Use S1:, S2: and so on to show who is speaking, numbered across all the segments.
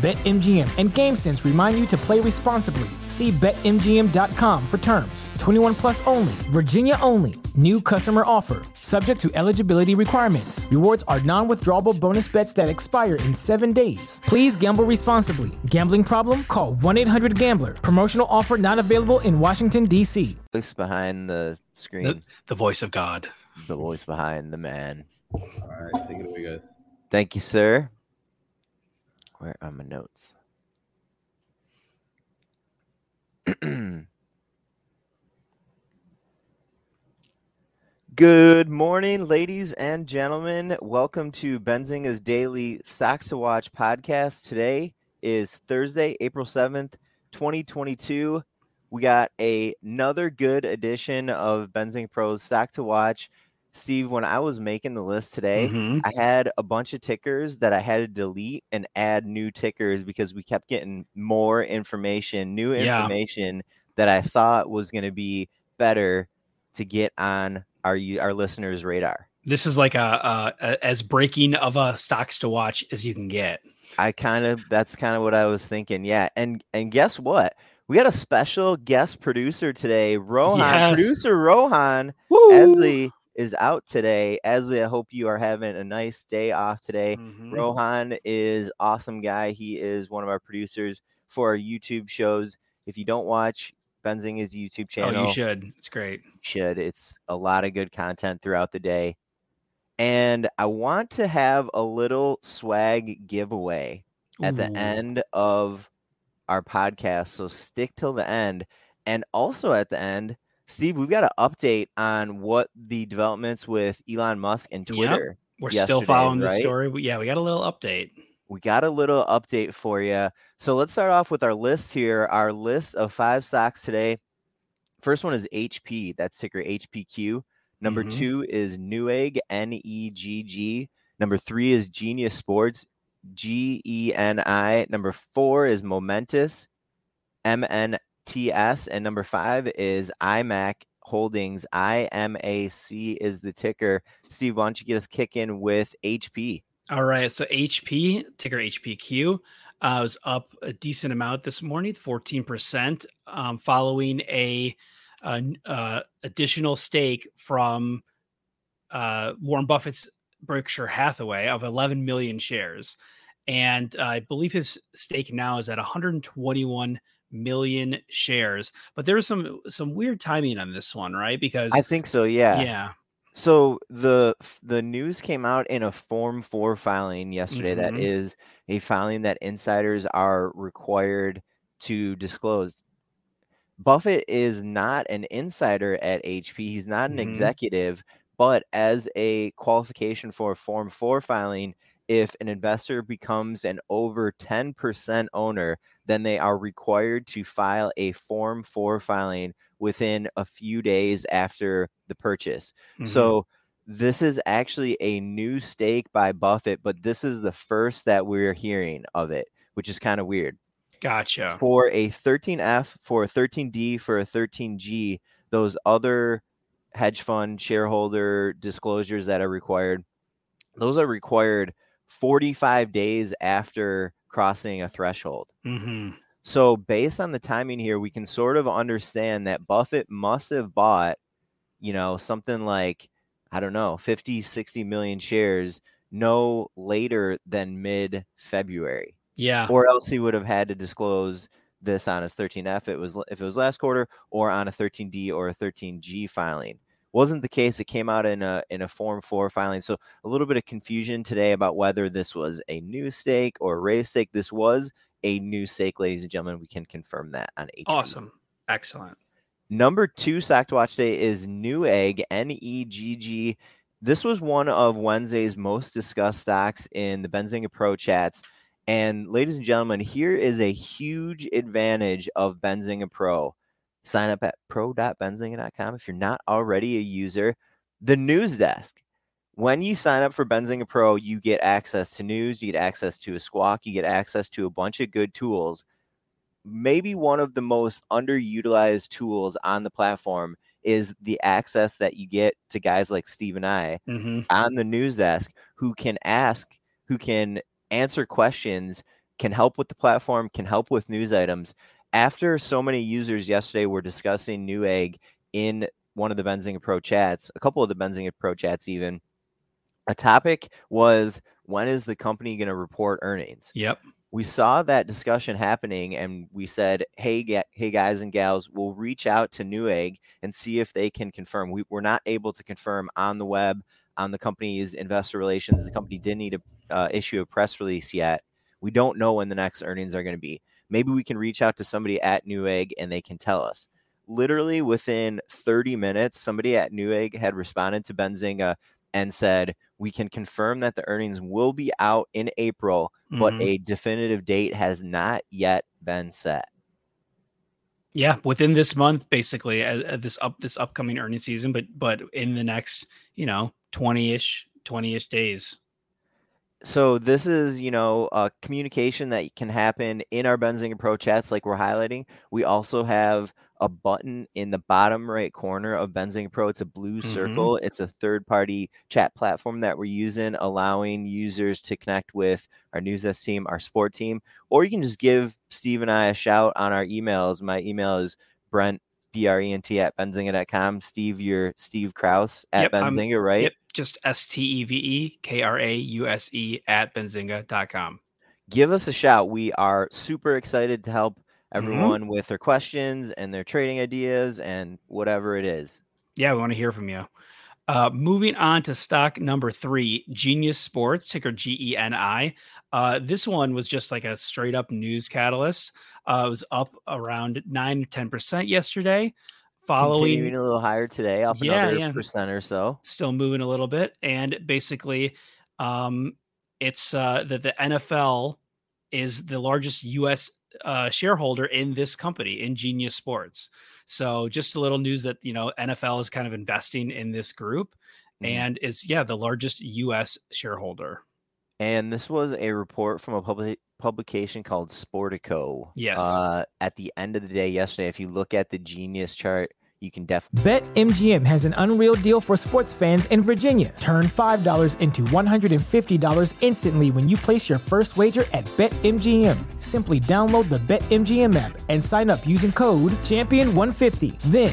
S1: BetMGM and GameSense remind you to play responsibly. See BetMGM.com for terms. 21 plus only, Virginia only. New customer offer, subject to eligibility requirements. Rewards are non withdrawable bonus bets that expire in seven days. Please gamble responsibly. Gambling problem? Call 1 800 Gambler. Promotional offer not available in Washington, D.C.
S2: Voice behind the screen,
S3: The, the voice of God.
S2: the voice behind the man.
S4: All right, take it away, guys.
S2: Thank you, sir. Where are my notes? Good morning, ladies and gentlemen. Welcome to Benzinga's daily Stocks to Watch podcast. Today is Thursday, April 7th, 2022. We got a, another good edition of Benzing Pro's Stock to Watch. Steve, when I was making the list today,
S3: Mhm.
S2: I had a bunch of tickers that I had to delete and add new tickers because we kept getting more information, new
S3: Yeah.
S2: information that I thought was going to be better to get on our our listeners' radar.
S3: This is like a, a, a as breaking of a stocks to watch as you can get.
S2: I kind of that's kind of what I was thinking. Yeah, and and guess what? We got a special guest producer today, Rohan.
S3: Yes.
S2: Producer Rohan
S3: Woo!
S2: Esley is out today. Esley, I hope you are having a nice day off today.
S3: Mhm.
S2: Rohan is awesome guy. He is one of our producers for our YouTube shows. If you don't watch Benzinga's YouTube
S3: Oh,
S2: channel,
S3: you should. It's great.
S2: should. It's a lot of good content throughout the day. And I want to have a little swag giveaway at the end of our podcast. So stick till the end. And also at the end, Steve, we've got an update on what the developments with Elon Musk and
S3: Yep.
S2: Twitter.
S3: We're still following the story. But yeah, we got a little update.
S2: we got a little update for you. So let's start off with our list here. Our list of five stocks today. First one is HP. That's ticker HPQ. Number
S3: Mhm.
S2: two is Newegg, N E G G. Number three is Genius Sports, G E N I. Number four is Momentus, M N T S. And number five is IMAC Holdings, I M A C is the ticker. Steve, why don't you get us kicking with HP?
S3: All right. So HP, ticker HPQ, uh, was up a decent amount this morning, 14%, um, following a, a uh, additional stake from uh, Warren Buffett's Berkshire Hathaway of 11 million shares. And uh, I believe his stake now is at 121 million shares. But there's some some weird timing on this one, right? Because
S2: I think so, yeah.
S3: yeah,
S2: So the the news came out in a Form 4 filing yesterday that
S3: Mhm.
S2: is a filing that insiders are required to disclose. Buffett is not an insider at HP. He's not an
S3: Mhm.
S2: executive, but as a qualification for a Form 4 filing, if an investor becomes an over 10% owner, then they are required to file a Form 4 filing within a few days after the purchase.
S3: Mhm.
S2: So this is actually a new stake by Buffett, but this is the first that we're hearing of it, which is kind of weird.
S3: gotcha.
S2: For a 13F, for a 13D, for a 13G, those other hedge fund shareholder disclosures that are required, those are required 45 days after crossing a threshold.
S3: hmm
S2: So, based on the timing here, we can sort of understand that Buffett must have bought, you know, something like, I don't know, 50, 60 million shares no later than mid February,
S3: Yeah.
S2: or else he would have had to disclose this on his 13F it was if it was last quarter or on a 13D or a 13G filing. Wasn't the case. It came out in a in a Form 4 filing. So a little bit of confusion today about whether this was a new stake or a raise stake. This was a new stake, ladies and gentlemen. We can confirm that on HP.
S3: Awesome. Excellent.
S2: Number two stock to watch today is Newegg N E G G. This was one of Wednesday's most discussed stocks in the Benzinga Pro chats. And ladies and gentlemen, here is a huge advantage of Benzinga Pro. Sign up at pro.benzinga.com if you're not already a user. The news desk. When you sign up for Benzinga Pro, you get access to news, you get access to a squawk, you get access to a bunch of good tools. Maybe one of the most underutilized tools on the platform is the access that you get to guys like Steve and I
S3: Mm-hmm.
S2: on the news desk who can ask, who can answer questions, can help with the platform, can help with news items. After so many users yesterday were discussing Newegg in one of the Benzinga Pro chats, a couple of the Benzinga Pro chats even, a topic was when is the company going to report earnings?
S3: Yep.
S2: we saw that discussion happening and we said hey ga- hey guys and gals we'll reach out to newegg and see if they can confirm we were not able to confirm on the web on the company's investor relations the company didn't need to uh, issue a press release yet we don't know when the next earnings are going to be maybe we can reach out to somebody at newegg and they can tell us literally within 30 minutes somebody at newegg had responded to benzinga and said we can confirm that the earnings will be out in april but
S3: Mhm.
S2: a definitive date has not yet been set.
S3: yeah, within this month, basically, uh, uh, this up this upcoming earnings season, but but in the next, you know, twenty ish, twenty ish days.
S2: So this is, you know, a communication that can happen in our Benzinga Pro chats, like we're highlighting. We also have a button in the bottom right corner of Benzinga Pro. It's a blue
S3: Mhm.
S2: circle. It's a third-party chat platform that we're using, allowing users to connect with our news desk team, our sport team, or you can just give Steve and I a shout on our emails. My email is Brent B R E N T at benzinga.com. Steve, you're Steve Krause at
S3: Yep, I'm-
S2: Benzinga, right?
S3: Yep, just S T E V E K R A U S E at benzinga.com.
S2: give us a shout. We are super excited to help
S3: Mm-hmm.
S2: everyone with their questions and their trading ideas and whatever it is.
S3: Yeah, we want to hear from you. Uh, moving on to stock number three, Genius Sports, ticker G E N I. Uh, this one was just like a straight up news catalyst. Uh, it was up around nine ten percent yesterday, following
S2: Continuing a little higher today, up
S3: Yeah,
S2: another
S3: yeah.
S2: percent or so.
S3: still moving a little bit and basically um it's uh that the NFL is the largest US uh shareholder in this company in Genius Sports. So just a little news that you know NFL is kind of investing in this group
S2: Mhm.
S3: and is yeah the largest US shareholder.
S2: And this was a report from a public publication called Sportico.
S3: Yes.
S2: Uh, at the end of the day yesterday, if you look at the Genius chart, you can definitely
S1: BetMGM has an unreal deal for sports fans in Virginia. Turn $5 into $150 instantly when you place your first wager at BetMGM. Simply download the BetMGM app and sign up using code Champion150. Then,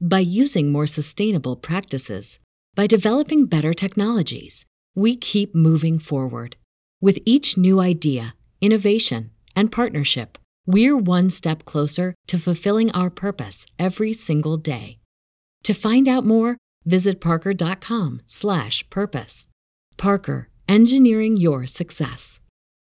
S5: by using more sustainable practices, by developing better technologies. We keep moving forward. With each new idea, innovation, and partnership, we're one step closer to fulfilling our purpose every single day. To find out more, visit parker.com/purpose. Parker, engineering your success.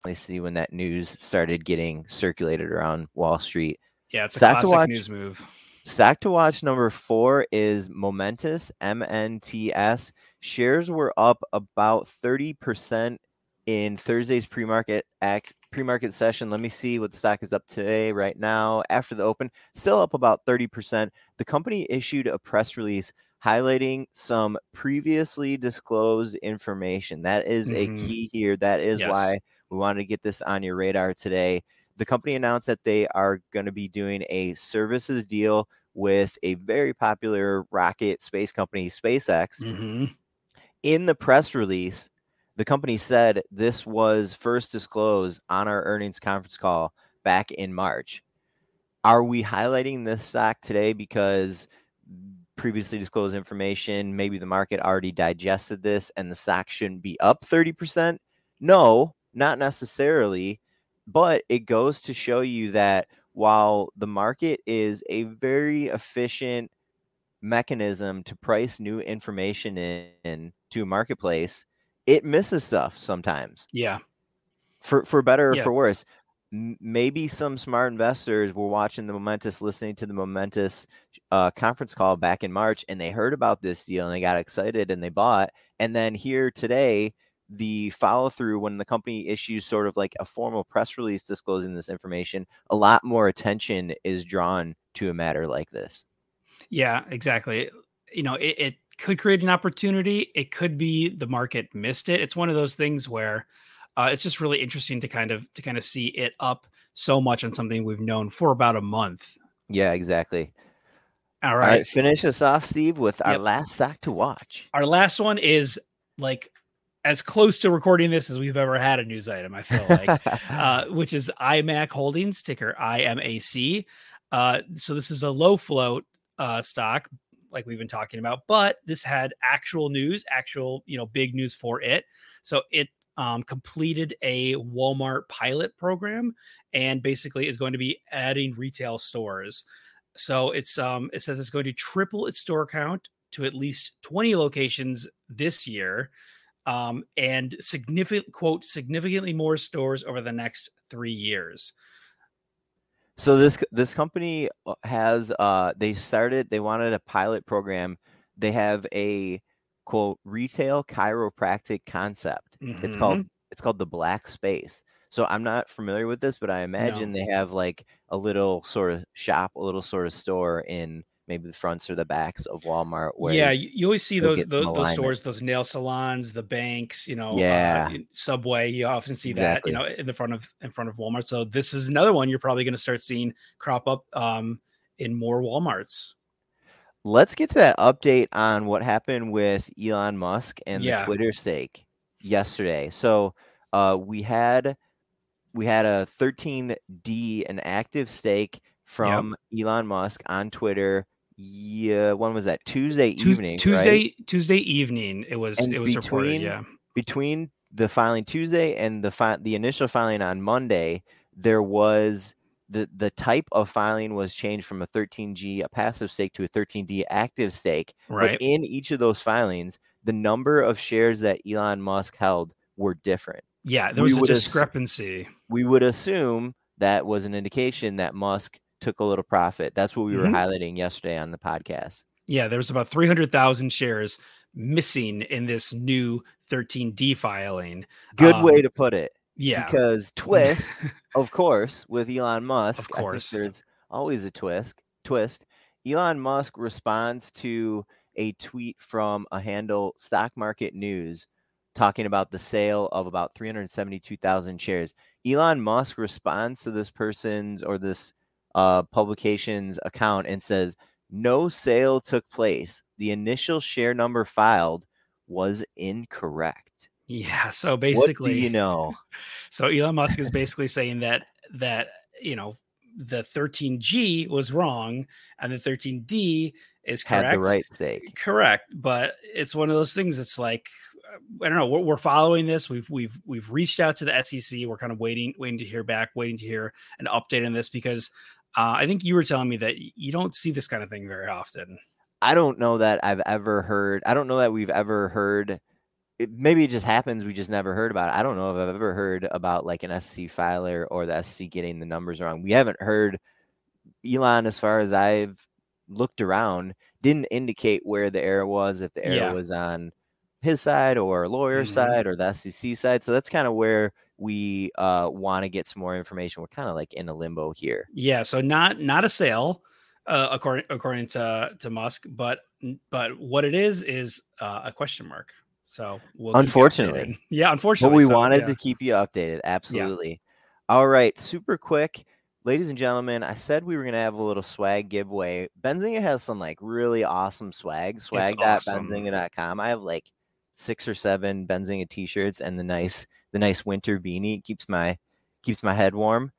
S2: I see when that news started getting circulated around Wall Street.
S3: Yeah, it's a
S2: Stock to
S3: classic
S2: watch.
S3: news move.
S2: Stock to watch number four is Momentus, MNTS. Shares were up about 30% in Thursday's pre-market act pre-market session. Let me see what the stock is up today right now after the open. Still up about 30%. The company issued a press release highlighting some previously disclosed information. That is
S3: Mhm.
S2: a key here. That is
S3: Yes.
S2: why we wanted to get this on your radar today. The company announced that they are going to be doing a services deal with a very popular rocket space company, SpaceX.
S3: Mhm.
S2: In the press release, the company said this was first disclosed on our earnings conference call back in March. Are we highlighting this stock today because previously disclosed information, maybe the market already digested this and the stock shouldn't be up 30%? No, not necessarily, but it goes to show you that while the market is a very efficient mechanism to price new information in to a marketplace, it misses stuff sometimes
S3: Yeah.
S2: for for better or
S3: Yeah.
S2: for worse. M- maybe some smart investors were watching the Momentus, listening to the Momentus uh, conference call back in March, and they heard about this deal and they got excited and they bought. And then here today, the follow through when the company issues sort of like a formal press release disclosing this information, a lot more attention is drawn to a matter like this.
S3: Yeah, exactly. You know, it, it could create an opportunity. It could be the market missed it. It's one of those things where uh, it's just really interesting to kind of to kind of see it up so much on something we've known for about a month.
S2: Yeah, exactly.
S3: All
S2: All
S3: right.
S2: right, finish us off, Steve, with our
S3: Yep.
S2: last stock to watch.
S3: Our last one is like as close to recording this as we've ever had a news item, I feel like. uh, which is IMAC Holdings, ticker IMAC. Uh, so this is a low float uh, stock, like we've been talking about, but this had actual news, actual you know big news for it. So it um, completed a Walmart pilot program and basically is going to be adding retail stores. So it's um, it says it's going to triple its store count to at least 20 locations this year um, and significant quote significantly more stores over the next three years.
S2: So this this company uh, has uh they started they wanted a pilot program. They have a quote retail chiropractic concept. It's called it's called the Back Space. So I'm not familiar with this, but I imagine they have like a little sort of shop, a little sort of store in maybe the fronts or the backs of Walmart where
S3: yeah, you, you always see those those, those stores, those nail salons, the banks, you know,
S2: Yeah.
S3: uh, Subway. You often see
S2: Exactly.
S3: that, you know, in the front of in front of Walmart. So this is another one you're probably going to start seeing crop up um, in more WalMarts.
S2: Let's get to that update on what happened with Elon Musk and
S3: Yeah.
S2: the Twitter stake yesterday. So uh, we had we had a 13D, an active stake from Elon Musk on Twitter. Yeah, when was that? Tuesday
S3: Tues-
S2: evening. right?
S3: Tuesday Tuesday evening. It was
S2: And
S3: it was reported.
S2: between-
S3: Yeah.
S2: between the filing Tuesday and the fi- the initial filing on Monday, there was the the type of filing was changed from a 13G a passive stake to a 13D active stake.
S3: Right.
S2: But in each of those filings, the number of shares that Elon Musk held were different.
S3: Yeah. There
S2: we
S3: was a
S2: would ass-
S3: discrepancy.
S2: We would assume that was an indication that Musk took a little profit. That's what we were
S3: Mhm.
S2: highlighting yesterday on the podcast.
S3: Yeah, there was about 300,000 shares missing in this new 13D filing.
S2: Good way
S3: Um,
S2: to put it.
S3: Yeah.
S2: Because twist, of course, with Elon Musk, of
S3: course.
S2: there's always a twist. Twist. Elon Musk responds to a tweet from a handle Stock Market News talking about the sale of about 372,000 shares. Elon Musk responds to this person's or this uh, publication's account and says, No sale took place. The initial share number filed was incorrect.
S3: yeah. So
S2: What
S3: basically,
S2: do you know?
S3: so Elon Musk is basically saying that that you know the 13G was wrong and the 13D is correct.
S2: Had the right stake.
S3: Correct, but it's one of those things. It's like uh, I don't know. We're, we're following this. We've we've we've reached out to the SEC. We're kind of waiting waiting to hear back, waiting to hear an update on this because uh, I think you were telling me that you don't see this kind of thing very often.
S2: I don't know that I've ever heard. I don't know that we've ever heard. It, maybe it just happens. We just never heard about it. I don't know if I've ever heard about like an SC filer or the SC getting the numbers wrong. We haven't heard Elon, as far as I've looked around, didn't indicate where the error was. If the error
S3: Yeah.
S2: was on his side or lawyer's
S3: Mhm.
S2: side or the SEC side. So that's kind of where we uh, want to get some more information. We're kind of like in a limbo here.
S3: Yeah, so not not a sale. uh, according according to to Musk. But but what it is is uh, a question mark. So we'll
S2: unfortunately,
S3: yeah, unfortunately.
S2: But we
S3: so,
S2: wanted
S3: yeah.
S2: to keep you updated. Absolutely. Yeah. All right, super quick. Ladies and gentlemen, I said we were gonna have a little swag giveaway. Benzinga has some like really awesome swag. Swag.benzinga.com. I have like six or seven Benzinga t-shirts and the nice the nice winter beanie. It keeps my keeps my head warm.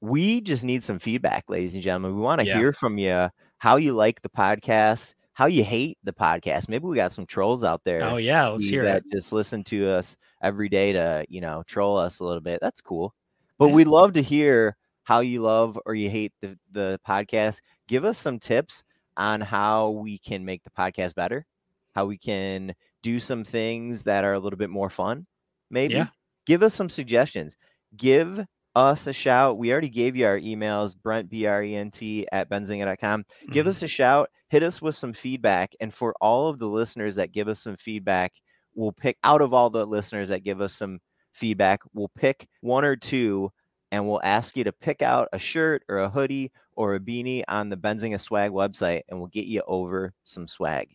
S2: We just need some feedback, ladies and gentlemen. We want to
S3: Yeah.
S2: hear from you how you like the podcast, how you hate the podcast. Maybe we got some trolls out there.
S3: Oh yeah, let's hear
S2: that
S3: it.
S2: just listen to us every day to you know troll us a little bit. That's cool. But
S3: Yeah.
S2: we'd love to hear how you love or you hate the, the podcast. Give us some tips on how we can make the podcast better, how we can do some things that are a little bit more fun. Maybe
S3: Yeah.
S2: give us some suggestions. Give us a shout. We already gave you our emails, Brent B R E N T at benzinga.com give
S3: Mhm.
S2: us a shout hit us with some feedback and for all of the listeners that give us some feedback we'll pick out of all the listeners that give us some feedback we'll pick one or two and we'll ask you to pick out a shirt or a hoodie or a beanie on the benzinga swag website and we'll get you over some swag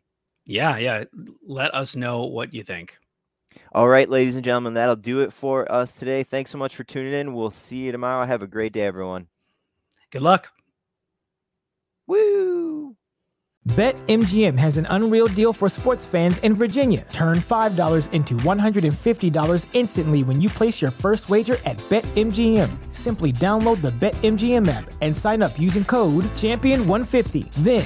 S3: Yeah, yeah. Let us know what you think.
S2: all right ladies and gentlemen that'll do it for us today thanks so much for tuning in we'll see you tomorrow have a great day everyone
S3: Good luck.
S2: woo
S1: BetMGM has an unreal deal for sports fans in Virginia. Turn $5 into $150 instantly when you place your first wager at BetMGM. Simply download the BetMGM app and sign up using code Champion150. Then